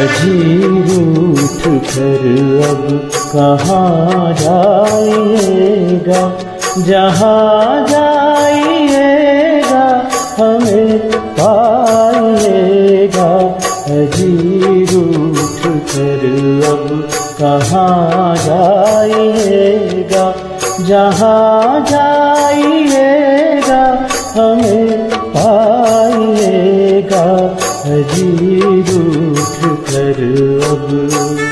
अजीब उठ कर अब कहाँ जाइएगा जहाँ जाइएगा, हमें पाइएगा अजीब उठ कर अब कहाँ जाइएगा जहाँ जाइएगा, हमें पाइएगा अजीब उठ कर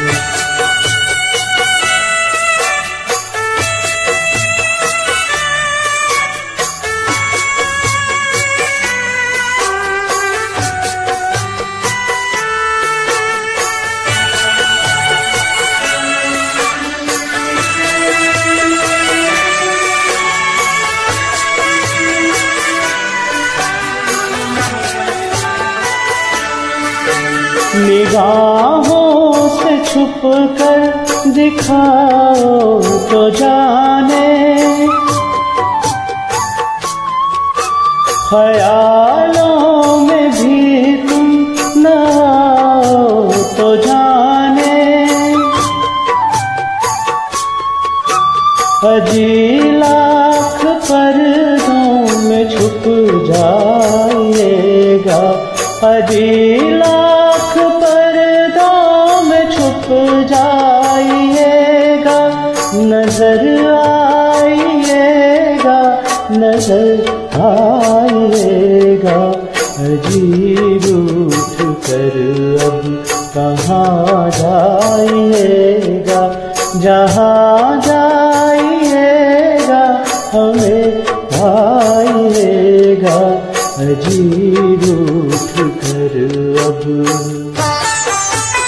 निगाहों से छुप कर दिखाओ तो जाने। ख्यालों में भी तुम न तो जाने। अजी लाख पर्दों में छुप जाएगा अजी नज़र आइएगा नज़र आइएगा। अजीब उठ कर अब कहाँ जाइएगा? जहाँ जाइएगा, हमें पाइएगा अजीब उठ कर अब